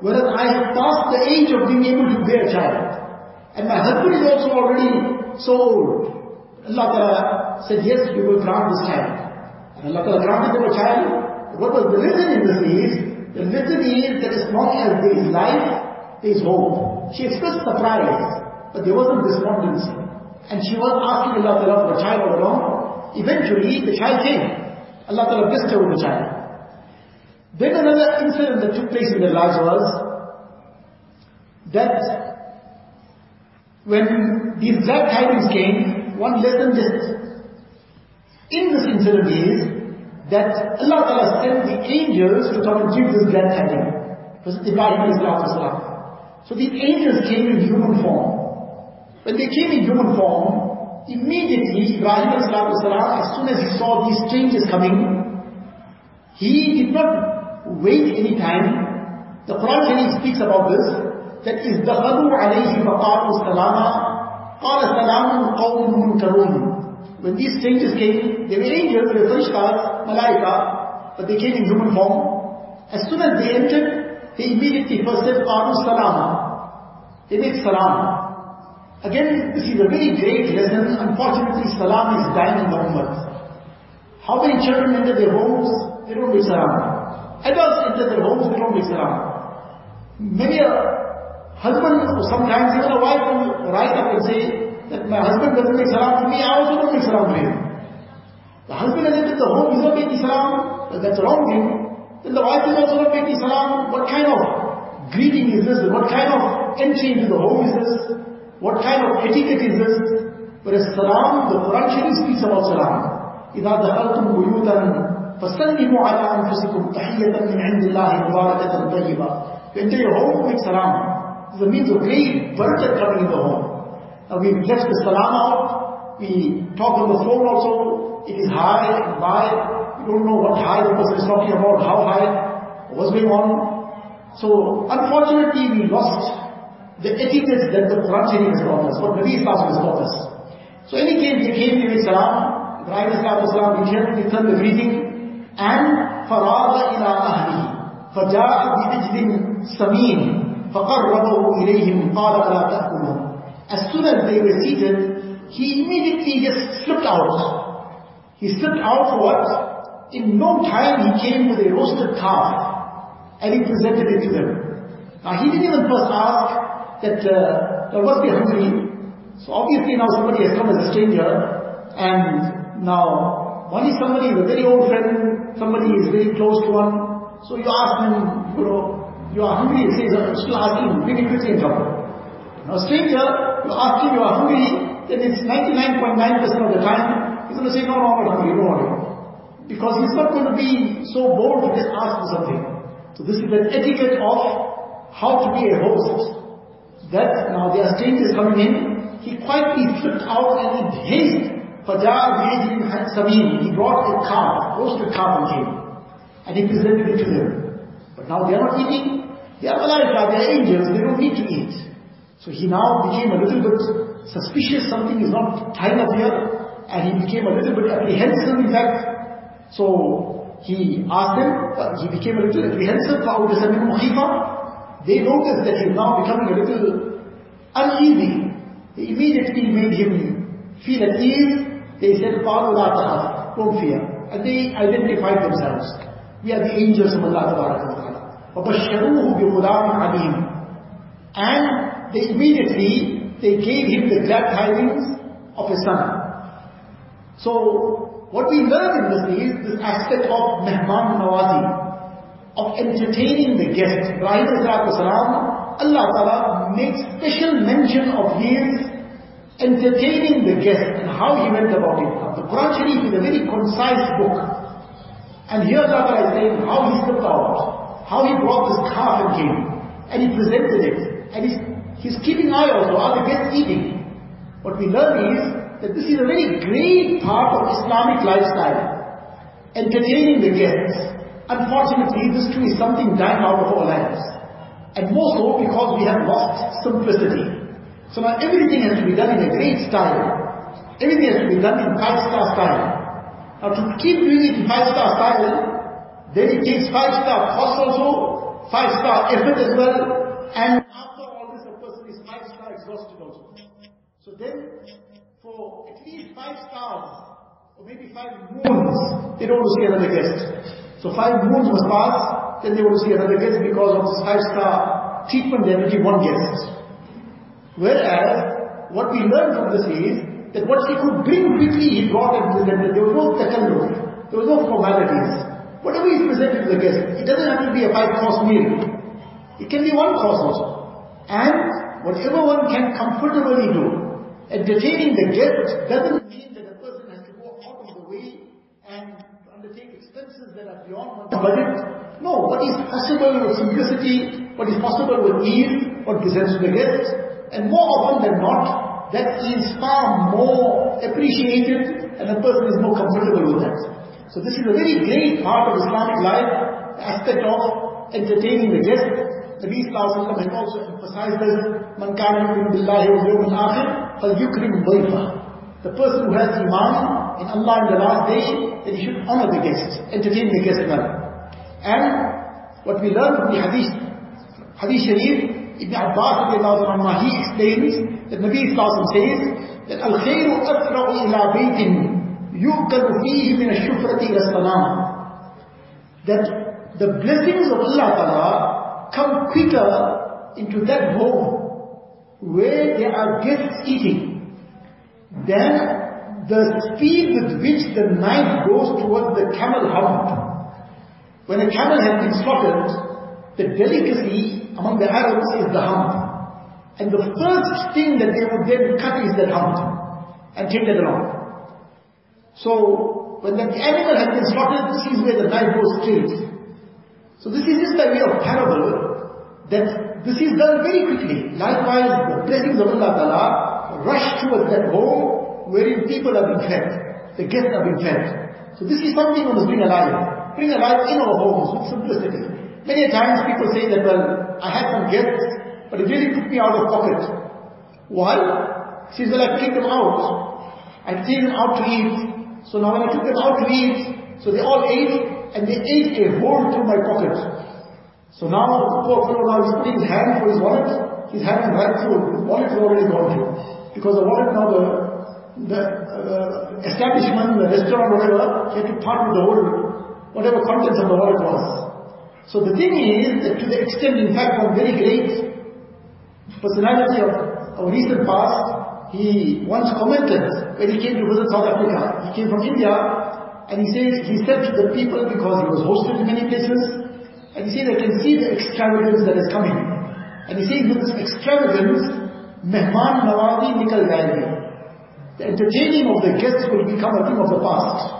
whereas I have passed the age of being able to bear a child and my husband is also already so old. Allah Ta'ala said, yes, we will grant this child. And Allah Ta'ala granted them a child. What was the lesson in this is, the lesson is that as long as there is life, there is hope. She expressed surprise, but there wasn't despondency. And she was asking Allah Ta'ala for a child all along. Eventually, the child came. Allah Ta'ala blessed her with a child. Then another incident that took place in their lives was that when the glad tidings came, one lesson just in this incident is that Allah Ta'ala sent the angels to come and give this glad tidings. Because Ibrahim so these angels came in human form. When they came in human form, immediately Ibrahim as soon as he saw these changes coming, he did not wait any time. The Quran really speaks about this, that is دَخَلُوا alayhi فَقَالُوا salama, قَالَ سَلَامٌ قَوْمٌ مُنْكَرُونَ When these changes came, they were angels, they were farishtas, malaika, but they came in human form. As soon as they entered, he immediately first says, Qalu Salama. They make Salam. Again, this is a very great lesson. Unfortunately, Salam is dying in the Ummah. How many children enter their homes? They don't make Salam. Adults enter their homes, they don't make Salam. Many a husband, sometimes even a wife will rise up and say, that my husband doesn't make salam to me, I also don't make salam to him. The husband has entered the home, he's not making salam, that's wrong thing. Then the wife is also not making salam. What kind of greeting is this? What kind of entry into the home is this? What kind of etiquette is this? Whereas salam, the Quran Sharif speaks about salam. إذا دخلتم بيوتا فسلموا على أنفسكم تحية من عند الله مباركة طيبة. You enter your home, make salam. It's a means of great barakat coming in the home. Now we left the salam out, we talk on the phone also, it is high and high, we don't know what high the person is talking about, how high, what's going on. So unfortunately we lost the etiquette that the Quran Sharif has taught us, what Nabi Islam has taught us. So any case they came to salam, Ibrahim Islam, we returned the greeting, and فَرَاغَ إِلَىٰ أَهْلِهِ فَجَاءَ بِعِجْلٍ سَمِينٍ فَقَرَّبَهُ إِلَيْهِمْ قَالَ أَلَا تَأْكُلُونَ As soon as they were seated, he immediately just slipped out. He slipped out for what? In no time he came with a roasted calf and he presented it to them. Now he didn't even first ask that, uh, there must be hungry. So obviously now somebody has come as a stranger and now one is somebody is a very old friend, somebody is very close to one. So you ask him, you know, you are hungry, he says, still asking, bring it quickly and come. Now stranger, you ask him you are hungry, then it's 99.9% of the time, he's going to say, no, no, not hungry, don't worry. Because he's not going to be so bold to just ask for something. So this is the etiquette of how to be a host. That now there are strangers coming in, he quietly slipped out and in haste, Fajar Bihajin Samin, he brought a calf, roasted calf and came. And he presented it to them. But now they are not eating, they are malaika, they are angels, they don't need to eat. So he now became a little bit suspicious, something is not tying up here, and he became a little bit apprehensive in fact. So he asked them, uh, he became a little apprehensive, فَأَوْجَسَ مِنْهُ خِيفًا They noticed that he is now becoming a little uneasy. They immediately made him feel at ease. They said, قَالُوا لَا تَخَفْ Don't fear. And they identified themselves. We are the angels of Allah Ta'ala. وَبَشَّرُوهُ بِغُلَامٍ عَلِيمٍ And they immediately, they gave him the glad tidings of his son. So, what we learn in this is this aspect of Mehman Nawazi, of entertaining the guest. Ibrahim Allah Ta'ala makes special mention of his entertaining the guest and how he went about it. The Quran Sharif is a very concise book. And here Allah Ta'ala is saying how he stepped out, how he brought this calf and came, and he presented it. And he's, he's keeping eye also, are the guests eating? What we learn is that this is a very great part of Islamic lifestyle. Entertaining the guests. Unfortunately, this too is something dying out of our lives. And more so because we have lost simplicity. So now everything has to be done in a great style. Everything has to be done in five-star style. Now to keep doing it in five-star style, then it takes five-star cost also, five-star effort as well, and after all this a person is five-star exhausted also. So then, for at least five stars, or maybe five moons, they don't see another guest. So five moons must pass, then they to see another guest because of this five-star treatment they give one guest. Whereas, what we learn from this is, that what he could bring quickly, he brought and presented. There was no takalluf. There was no formalities. Whatever is presented to the guest, it doesn't have to be a five-course meal. It can be one course also. And whatever one can comfortably do, entertaining the guest doesn't mean that a person has to go out of the way and undertake expenses that are beyond one's budget. No, what is possible with simplicity, what is possible with ease, what presents to the guests, and more often than not, that is far more appreciated and a person is more comfortable with that. So this is a very great part of Islamic life, the aspect of entertaining the guest. Nabi Sallallahu Alaihi Wasallam also emphasized this, Man kana yu'min billahi wa yawmil akhir, fal yukrim The person who has iman in Allah in the last day, then he should honor the guests, entertain the guests well. And what we learn from the hadith, hadith sharif, Ibn Abbas he explains that Nabi Sallallahu says that Al-Khayru asra'u ila baytin yukalu fihi min ash-shufrati ila sanam That the blessings of Allah Ta'ala come quicker into that home where there are guests eating than the speed with which the knife goes towards the camel hump. When a camel has been slaughtered, the delicacy among the Arabs is the hump. And the first thing that they would then cut is that hump and take that along. So, when the animal has been slaughtered, this is where the knife goes straight. So this is just by way of parable that this is done very quickly. Likewise, the blessings of Allah Ta'ala rush towards that home wherein people are being fed. The guests are being fed. So this is something we must bring alive. Bring alive in our homes with simplicity. Many times people say that, well, I had some guests, but it really took me out of pocket. Why? He says, well, I take them out. I take them out to eat. So now when I took them out to eat, so they all ate, and they ate a hole through my pocket. So now poor fellow now is putting his hand for his wallet, his hand right through, his wallet is already gone through. Because the wallet now the the uh, establishment, the restaurant, whatever, had to part with the whole, whatever contents of the wallet was. So the thing is that to the extent, in fact, one very great personality of our recent past, he once commented when he came to visit South Africa. He came from India and he says, he said to the people because he was hosted in many places, and he said, I can see the extravagance that is coming. And he says, with this extravagance, Mehman Nawazi nikal jayenge the entertaining of the guests will become a thing of the past.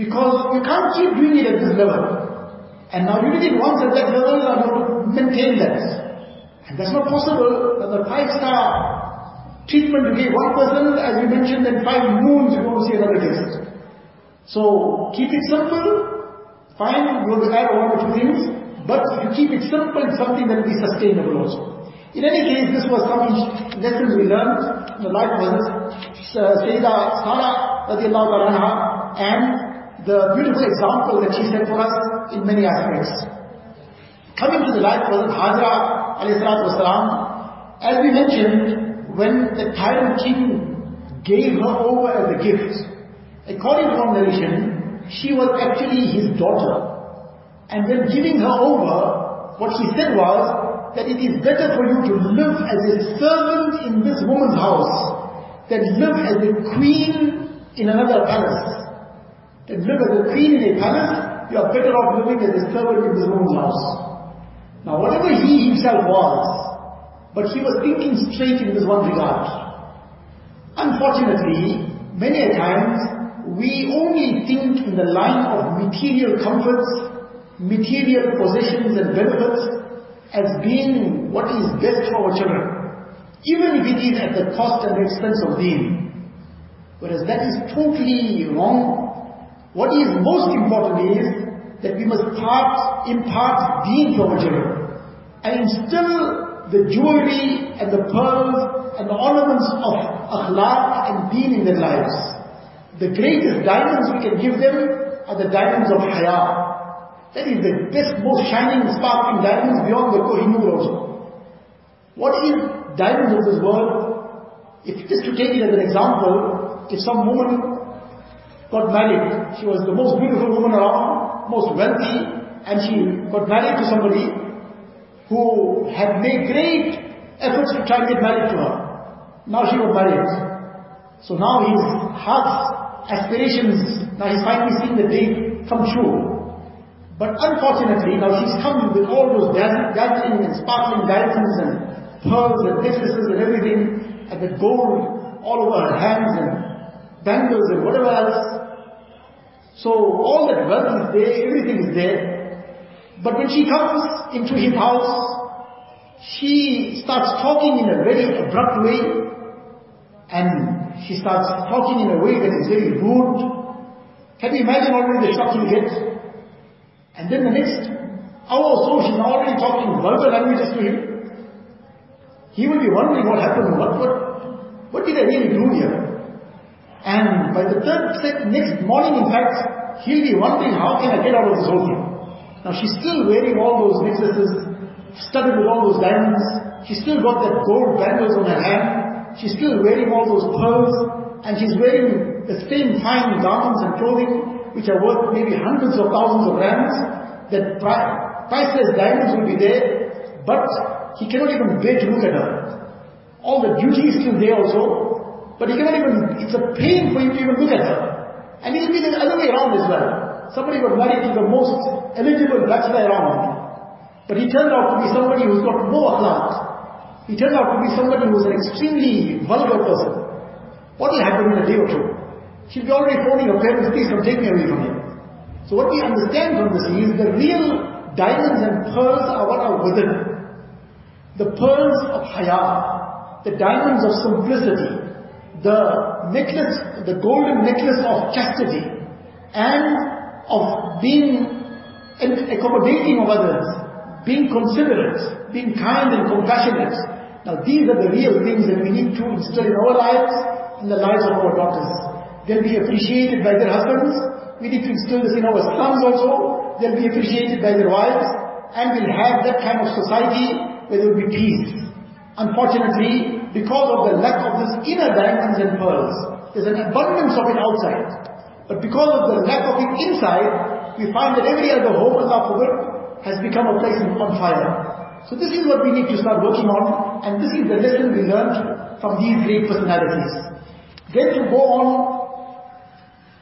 Because you can't keep doing it at this level. And now you did it once at that level, now to maintain that. And that's not possible. that the five-star treatment you gave one person, as we mentioned, then five moons you want to see another guest. So keep it simple. Fine, you want to add one or two things. But if you keep it simple, it's something that will be sustainable also. In any case, this was some lessons we learned in the life of uh, Sayyidah Sarah radiallahu anha and the beautiful example that she set for us in many aspects. Coming to the life of Hajra wasalam, as we mentioned, when the tyrant king gave her over as a gift, according to one narration, she was actually his daughter. And when giving her over, what he said was, that it is better for you to live as a servant in this woman's house than live as a queen in another palace. That live as a queen in a palace, you are better off living as a servant in this woman's house. Now whatever he himself was, but he was thinking straight in this one regard. Unfortunately, many a times, we only think in the line of material comforts, material possessions and benefits as being what is best for our children. Even if it is at the cost and expense of deen. Whereas that is totally wrong. What is most important is that we must part, impart deen to our children. And instill the jewelry and the pearls and the ornaments of akhlaq and deen in their lives. The greatest diamonds we can give them are the diamonds of haya, that is the best, most shining, sparkling diamonds beyond the Kohinoor also. What is diamonds of this world? If just to take it as an example, if some woman got married, she was the most beautiful woman around, most wealthy, and she got married to somebody who had made great efforts to try and get married to her. Now she got married. So now his heart's aspirations, now he's finally seeing the day come true. But unfortunately, now she's come with all those dazzling and sparkling diamonds and pearls and necklaces and everything, and the gold all over her hands and bangles and whatever else. So all that wealth is there, everything is there. But when she comes into his house, she starts talking in a very abrupt way, and she starts talking in a way that is very rude. Can you imagine already the shock you get? And then the next hour or so, she's already talking vulgar languages to him. He will be wondering what happened, what, what, what did I really do here? And by the third, next morning in fact, he'll be wondering how can I get out of this whole thing. Now she's still wearing all those necklaces, studded with all those diamonds. She's still got that gold bangles on her hand. She's still wearing all those pearls. And she's wearing the same fine garments and clothing which are worth maybe hundreds of thousands of rands, that priceless diamonds will be there, but he cannot even bear to look at her. All the beauty is still there also, but he cannot even, it's a pain for him to even look at her. And it will be the other way around as well. Somebody got married to the most eligible bachelor around, but he turned out to be somebody who's got no akhlaq. He turned out to be somebody who's an extremely vulgar person. What will happen in a day or two? She'll be already phoning her parents, please come take me away from here. So what we understand from this is the real diamonds and pearls are what are within. The pearls of haya, the diamonds of simplicity, the necklace, the golden necklace of chastity, and of being accommodating of others, being considerate, being kind and compassionate. Now these are the real things that we need to instill in our lives, in the lives of our daughters. They'll be appreciated by their husbands. We need to instill this in our sons also. They'll be appreciated by their wives. And we'll have that kind of society where there will be peace. Unfortunately, because of the lack of this inner diamonds and pearls, there's an abundance of it outside. But because of the lack of it inside, we find that every other home, Allah forbid, has become a place on fire. So this is what we need to start working on, and this is the lesson we learned from these great personalities. Then to go on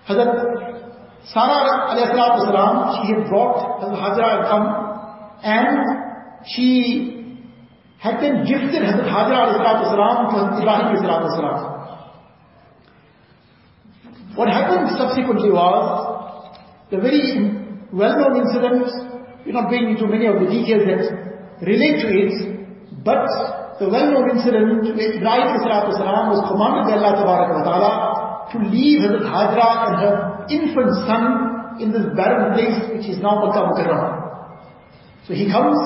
Hazrat Sarah alayhi she had brought Hazrat Hajra had come and she had been gifted Hazrat Hajra alayhi to Ibrahim alayhi What happened subsequently was the very well-known incident, we're not going into many of the details that relate to it, but the well-known incident where Ibrahim was commanded by Allah Ta'ala to leave Hazrat Hajra and her infant son in this barren place which is now Makkah Mukarramah. So he comes,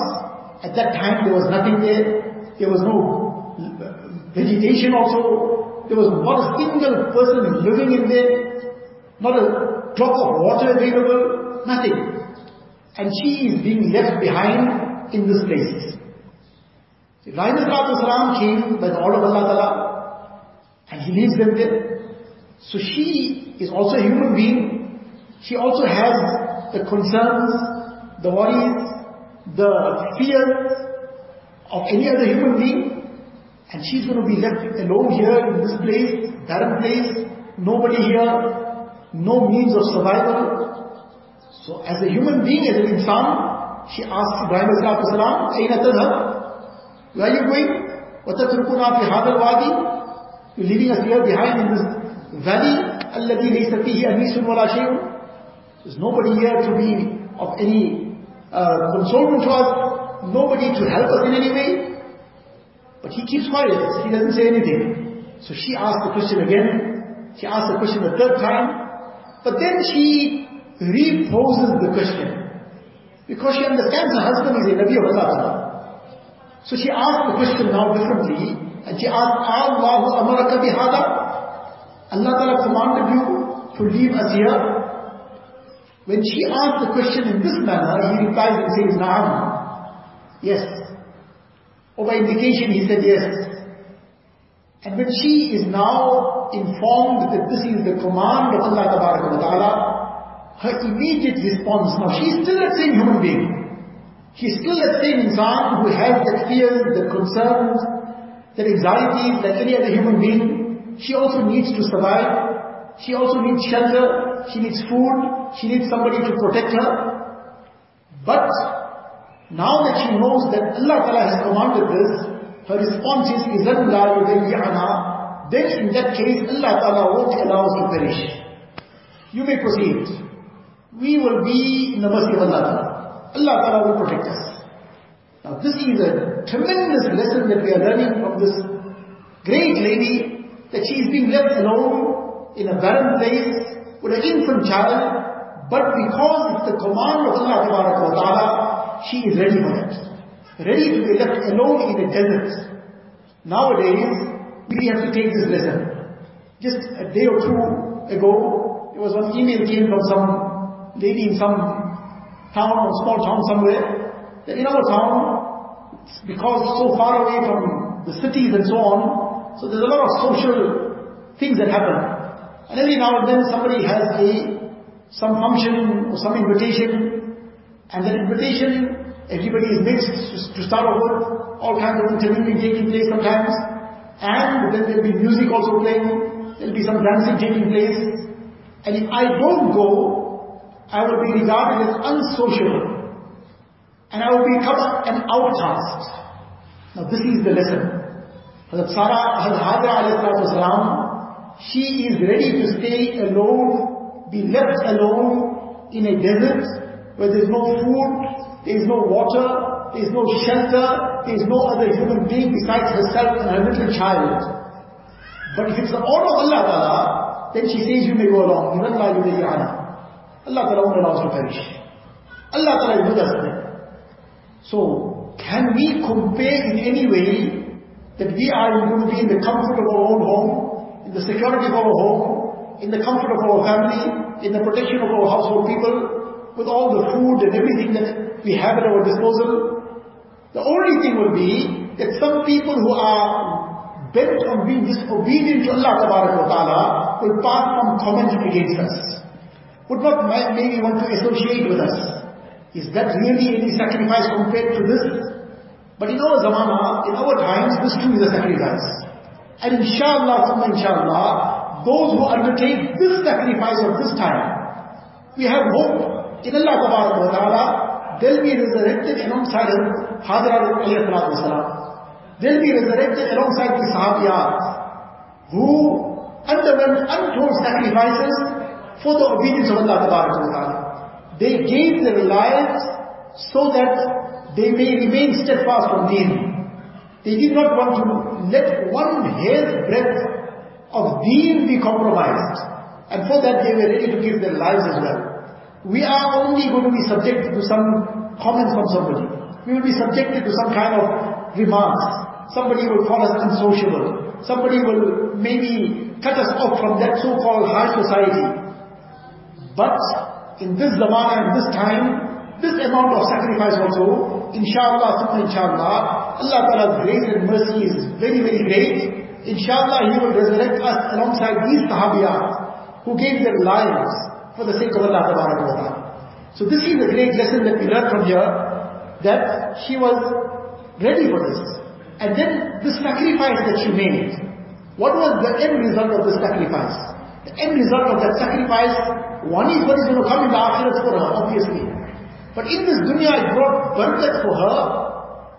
at that time there was nothing there, there was no uh, vegetation also, there was not a single person living in there, not a drop of water available, nothing. And she is being left behind in this place. Ibrahim came by the order of Allah Ta'ala and he leaves them there. So she is also a human being. She also has the concerns, the worries, the fears of any other human being. And she's going to be left alone here in this place barren place, nobody here, no means of survival. So as a human being, as an insan, she asked Ibrahim salam, Aina tadhab? Where are you going? وَتَتْرُكُنَا فِي هَذَا الْوَادِ You're leaving us here behind in this valley, الَّذِي لَيْسَ فِيهِ أَنِيسٌ وَلَا شَيْءٌ There's nobody here to be of any uh, consolation to us, nobody to help us in any way. But he keeps quiet, he doesn't say anything. So she asked the question again, she asked the question the third time, but then she reposes the question. Because she understands her husband is a Nabi of Allah. So she asked the question now differently, and she asked, Allahu amaraka bihada? Allah Ta'ala commanded you to leave us here. When she asked the question in this manner, he replies and says, Na'am. Yes, or by indication he said yes. And when she is now informed that this is the command of Allah Ta'ala, her immediate response, now she is still that same human being. She is still that same insan who has that fears, that concerns, that anxieties like any other human being. She also needs to survive. She also needs shelter. She needs food. She needs somebody to protect her. But now that she knows that Allah Ta'ala has commanded this, her response is, إِذَنْ لَا يُذَيِّعَنَا Then in that case, Allah Ta'ala won't allow us to perish. You may proceed. We will be in the mercy of Allah. Allah Ta'ala will protect us. Now this is a tremendous lesson that we are learning from this great lady, that she is being left alone in a barren place with an infant child, but because it's the command of Allah Ta'ala, she is ready for it. Ready to be left alone in a desert. Nowadays, we have to take this lesson. Just a day or two ago, there was one email came from some lady in some town or small town somewhere, in our town, because it's so far away from the cities and so on, so there's a lot of social things that happen. And every now and then somebody has a, some function or some invitation and that invitation, everybody is mixed to start off with, all kinds of interviewing taking place sometimes, and then there'll be music also playing, there'll be some dancing taking place, and if I don't go, I will be regarded as unsociable. and I will become an outcast. Now this is the lesson. Hazrat Sarah, she is ready to stay alone, be left alone in a desert, where there is no food, there is no water, there is no shelter, there is no other human being besides herself and her little child. But if it's the order of Allah then she says you may go along. Won't allow us to perish. Allah Ta'ala is with us. So, can we compare in any way that we are going to be in the comfort of our own home, in the security of our home, in the comfort of our family, in the protection of our household people, with all the food and everything that we have at our disposal. The only thing will be that some people who are bent on being disobedient to Allah Ta'ala will pass some comment against us. Would not maybe want to associate with us. Is that really any sacrifice compared to this? But in our zamana, in our times, this too is a sacrifice. And inshallah, inshallah, those who undertake this sacrifice of this time, we have hope in Allah wa ta'ala, they'll be resurrected alongside Hajra alayhi salatu They'll be resurrected alongside the Sahabiyat who underwent untold sacrifices for the obedience of Allah ta'ala. They gave their lives so that they may remain steadfast on deen. They did not want to let one hair's breadth of deen be compromised. And for that they were ready to give their lives as well we are only going to be subjected to some comments from somebody. We will be subjected to some kind of remarks. Somebody will call us unsociable. Somebody will maybe cut us off from that so-called high society. But in this zamana, in this time, this amount of sacrifice also, inshallah, inshallah, Allah Ta'ala's grace and mercy is very, very great. Inshallah, He will resurrect us alongside these sahabiyat who gave their lives for the sake of Allah Ta'ala. So this is a great lesson that we learn from here, that she was ready for this. And then the sacrifice that she made, What was the end result of this sacrifice? The end result of that sacrifice, one is what is going to come in the akhirat for her, obviously. But in this dunya, it brought barakat for her,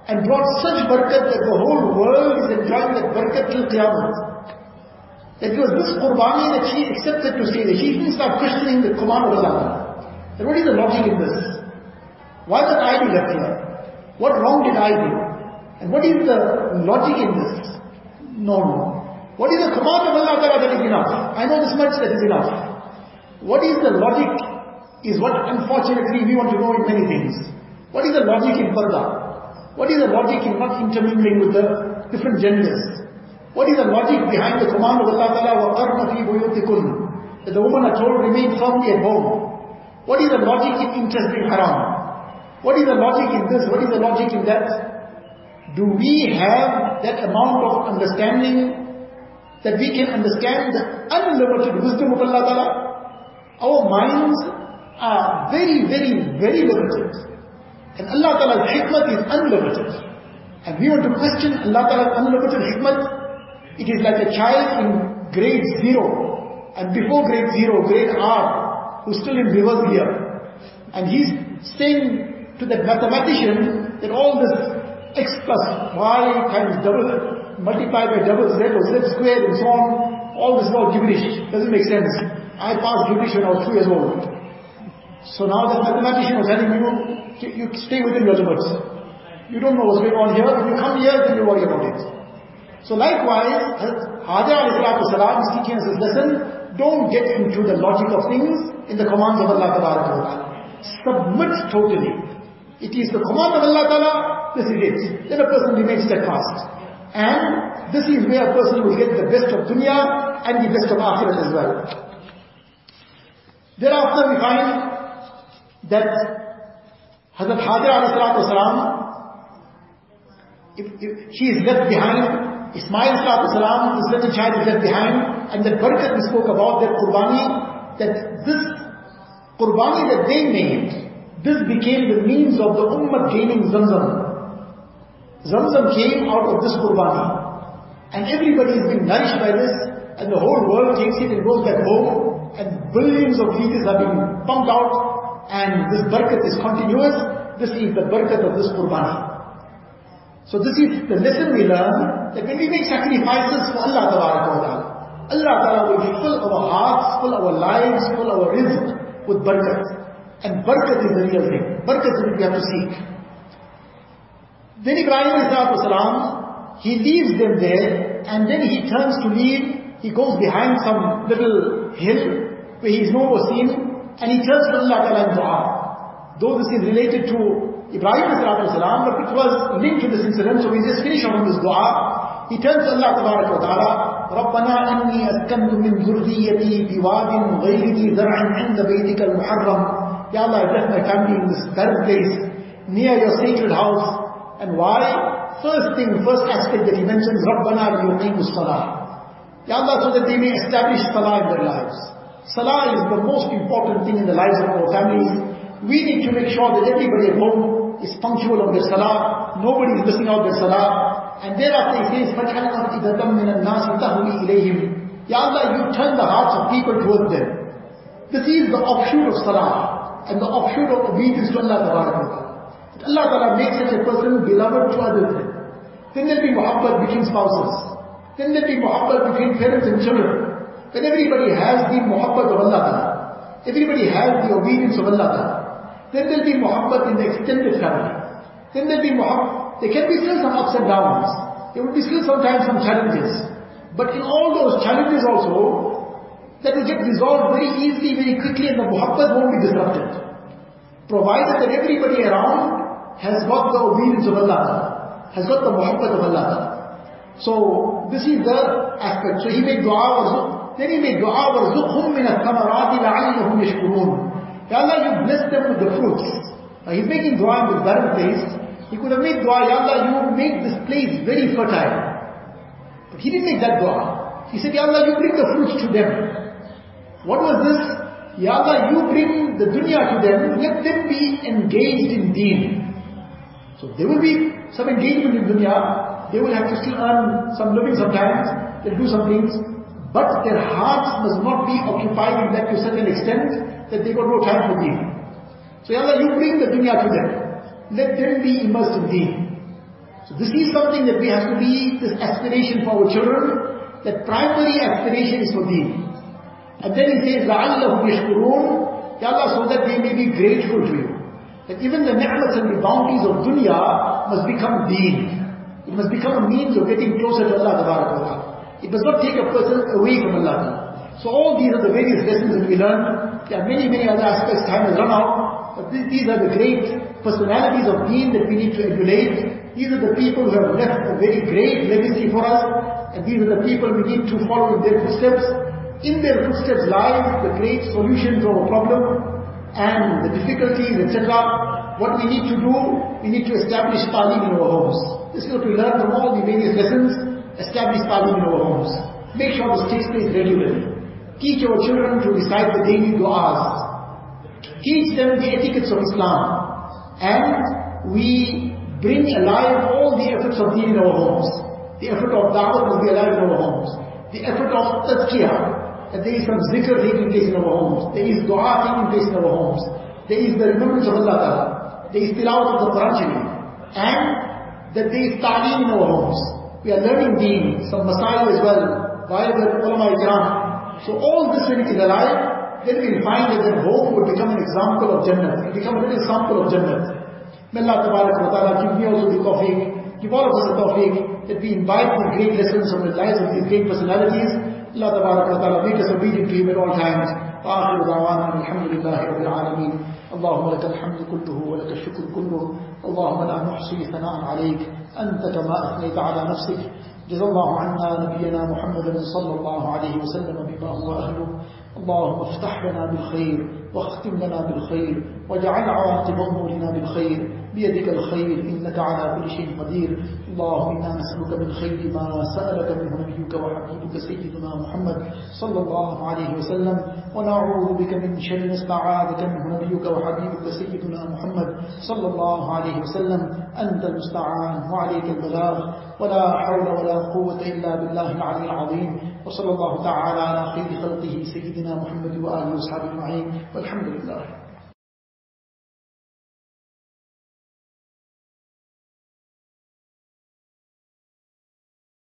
and brought such barakat that the whole world is enjoying that barakat till Qiyamah. That it was this qurbani that she accepted to say that she didn't start questioning the command of Allah. Then what is the logic in this? Why did I be left here? What wrong did I do? And what is the logic in this? No, no. What is the command of Allah that that? I know this much that is enough. What is the logic is what unfortunately we want to know in many things. What is the logic in parda? What is the logic in not intermingling with the different genders? What is the logic behind the command of Allah Ta'ala, وَقَرْنَ فِي بُيُوتِكُنْ That the woman are told remain firmly at home. What is the logic in interest in haram? What is the logic in this? What is the logic in that? Do we have that amount of understanding that we can understand the unlimited wisdom of Allah Ta'ala? Our minds are very, very, very limited. And Allah Ta'ala's hikmah is unlimited. And we want to question Allah Ta'ala's unlimited hikmah it is like a child in grade zero, and before grade zero, grade R, who's still in reverse gear. And he's saying to that mathematician that all this x plus y times double, multiplied by double z or z squared and so on, all this is all gibberish. Doesn't make sense. I passed gibberish when I was two years old. So now the mathematician was telling you, you stay within your limits. You don't know what's going on here. When you come here, then you worry about it. So likewise, Hajar salam is teaching us this lesson, don't get into the logic of things in the commands of Allah Ta'ala. Submit totally. It is the command of Allah Ta'ala, this is it. Then a person remains steadfast. And this is where a person will get the best of dunya and the best of akhirat as well. Thereafter we find that Hazrat if, if she is left behind Ismail salam, his little child is left behind, and that barakat we spoke about, that qurbani, that this qurbani that they made, this became the means of the ummah gaining zamzam. Zamzam came out of this qurbani. And everybody is being nourished by this, and the whole world takes it and goes back home, and billions of liters are being pumped out, and this barakat is continuous. This is the barakat of this qurbani. So this is the lesson we learn, that when we make sacrifices for Allah Ta'ala, Allah Ta'ala will fill our hearts, fill our lives, fill our rizq with barakat. And barakat is the real thing. Barakat is what we have to seek. Then Ibrahim salam, he leaves them there, and then he turns to leave, he goes behind some little hill, where he is no more seen, and he turns to Allah Ta'ala in dua. Though this is related to Ibrahim salam, but it was linked to this incident, so we just finish on this dua. He tells Allah wa ta'ala, ربنا إني أسكنت من ذريتي بواد غير ذي زرع عند بيتك المحرم Ya Allah, I left my family in this barren place, near your sacred house. And why? First thing, first aspect that he mentions, رَبَّنَا لِيُقِيمُ الصَّلَاةِ Ya Allah, so that they may establish salah in their lives. Salah is the most important thing in the lives of our families. We need to make sure that everybody at home is punctual on their salah, nobody is missing out their salah. And thereafter he says, فَجْعَلْ أَفْئِدَةً مِنَ النَّاسِ تَهْوِي إِلَيْهِمْ Ya Allah, you turn the hearts of people towards them. This is the offshoot of salah, and the offshoot of obedience to Allah Ta'ala. Allah Ta'ala makes such a person beloved to others. Then there'll be muhabbat between spouses. Then there'll be muhabbat between parents and children. Then everybody has the muhabbat of Allah Ta'ala. Everybody has the obedience of Allah Ta'ala. Then there'll be muhabbat in the extended family. Then there'll be muhabbat. There can be still some ups and downs. There will be still sometimes some challenges. But in all those challenges also, that will get resolved very easily, very quickly and the muhabbat won't be disrupted. Provided that everybody around has got the obedience of Allah, has got the muhabbat of Allah. So this is the aspect. So he made dua warzuq, then he made dua warzuqhum min al-thamarati la'allahum yashkurun. Ya Allah, you bless them with the fruits. Now he's making dua in this barren place. He could have made dua, Ya Allah, you make this place very fertile. But he didn't make that dua. He said, Ya Allah, you bring the fruits to them. What was this? Ya Allah, you bring the dunya to them, let them be engaged in deen. So there will be some engagement in dunya, they will have to still earn some living sometimes, they'll do some things, but their hearts must not be occupied in that to such an extent that they got no time for deen. So Allah, you bring the dunya to them. Let them be immersed in deen. So this is something that we have to be, this aspiration for our children, that primary aspiration is for deen. And then he says, لَعَلَّهُمْ يَشْكُرُونَ Ya Allah, so that they may be grateful to you. That even the ni'mats and the bounties of dunya must become deen. It must become a means of getting closer to Allah Ta'ala. It does not take a person away from Allah. So all these are the various lessons that we learn. There are many, many other aspects. Time has run out. But these are the great personalities of deen that we need to emulate. These are the people who have left a very great legacy for us. And these are the people we need to follow in their footsteps. In their footsteps lies the great solution to our problem and the difficulties, etc. What we need to do, we need to establish talim in our homes. This is what we learn from all the various lessons. Establish talim in our homes. Make sure this takes place regularly. Teach our children to recite the daily du'as. Teach them the etiquettes of Islam. And we bring alive all the efforts of deen in our homes. The effort of da'wah must be alive in our homes. The effort of tazkiyah, that there is some zikr taking place in our homes. There is dua taking place in our homes. There is the remembrance of Allah Ta'ala. There is tilawat of the Quran Sharif. And that there is ta'lim in our homes. We are learning deen, some masa'il as well, by the ulama ikram. So all this when it is alive, then we'll find that that home will become an example of Jannah. It become a little sample of Jannah. May Allah ta'ala give me also the tawfiq, give all of us the tawfiq, that we invite the great lessons from the lives of these great personalities. Ta'ala make us obedient to Him at all times. وآخر دعوانا الحمد لله رب العالمين. اللهم لك الحمد كله ولك الشكر كله. اللهم لا نحصي ثناء عليك. أنت كما أثنيت على نفسك. جزا الله عنا نبينا محمد صلى الله عليه وسلم بما هو أهله. اللهم افتح لنا بالخير واختم لنا بالخير. واجعل عواقب أمورنا بالخير. بيدك الخير إنك على كل شيء قدير. اللهم إنا نسألك من خير ما سألك منه نبيك وحبيبك سيدنا محمد صلى الله عليه وسلم. ونعوذ بك من شر ما استعاذك منه نبيك وحبيبك سيدنا محمد صلى الله عليه وسلم. أنت المستعان وعليك البلاغ. ولا حول ولا قوة إلا بالله العلي العظيم. وصلى الله تعالى على خير خلقه سيدنا محمد وآله وصحبه أجمعين. والحمد لله.